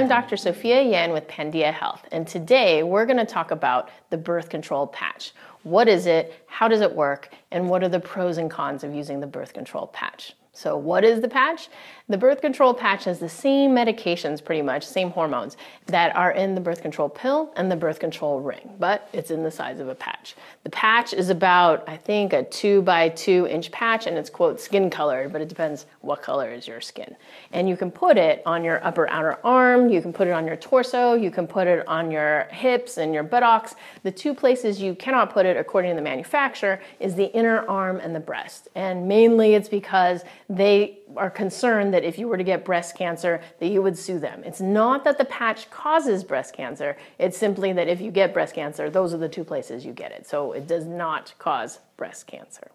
I'm Dr. Sophia Yen with Pandia Health, and today we're going to talk about the birth control patch. What is it? How does it work? And what are the pros and cons of using the birth control patch? So, what is the patch? The birth control patch has the same medications, pretty much, same hormones that are in the birth control pill and the birth control ring, but it's in the size of a patch. The patch is about, I think, a two by two inch patch, and it's quote skin colored, but it depends what color is your skin. And you can put it on your upper outer arm, you can put it on your torso, you can put it on your hips and your buttocks. The two places you cannot put it, according to the manufacturer, is the inner arm and the breast. And mainly it's because they are concerned that if you were to get breast cancer, that you would sue them. It's not that the patch causes breast cancer, it's simply that if you get breast cancer, those are the two places you get it. So it does not cause breast cancer.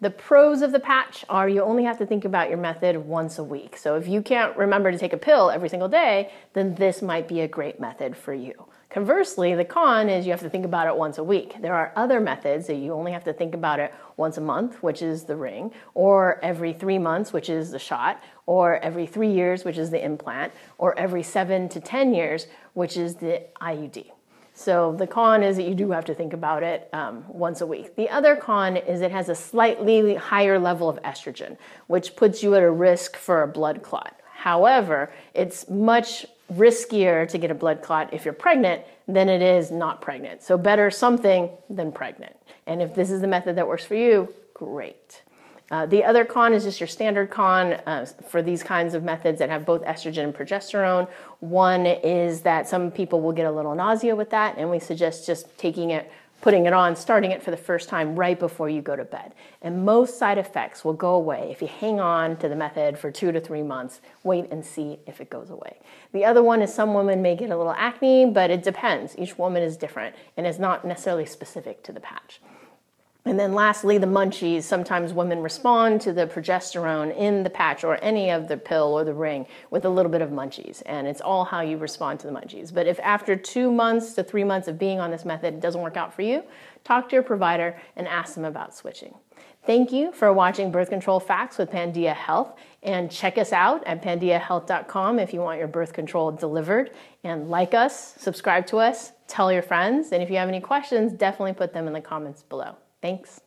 The pros of the patch are you only have to think about your method once a week. So if you can't remember to take a pill every single day, then this might be a great method for you. Conversely, the con is you have to think about it once a week. There are other methods that you only have to think about it once a month, which is the ring, or every three months, which is the shot, or every three years, which is the implant, or every seven to 10 years, which is the IUD. So the con is that you do have to think about it um, once a week. The other con is it has a slightly higher level of estrogen, which puts you at a risk for a blood clot. However, it's much riskier to get a blood clot if you're pregnant than it is not pregnant. So, better something than pregnant. And if this is the method that works for you, great. Uh, the other con is just your standard con uh, for these kinds of methods that have both estrogen and progesterone. One is that some people will get a little nausea with that, and we suggest just taking it putting it on, starting it for the first time right before you go to bed. And most side effects will go away if you hang on to the method for two to three months, wait and see if it goes away. The other one is some women may get a little acne, but it depends. Each woman is different and is not necessarily specific to the patch. And then lastly, the munchies. Sometimes women respond to the progesterone in the patch or any of the pill or the ring with a little bit of munchies. And it's all how you respond to the munchies. But if after two months to three months of being on this method it doesn't work out for you, talk to your provider and ask them about switching. Thank you for watching Birth Control Facts with Pandia Health. And check us out at pandiahealth.com if you want your birth control delivered. And like us, subscribe to us, tell your friends. And if you have any questions, definitely put them in the comments below. Thanks.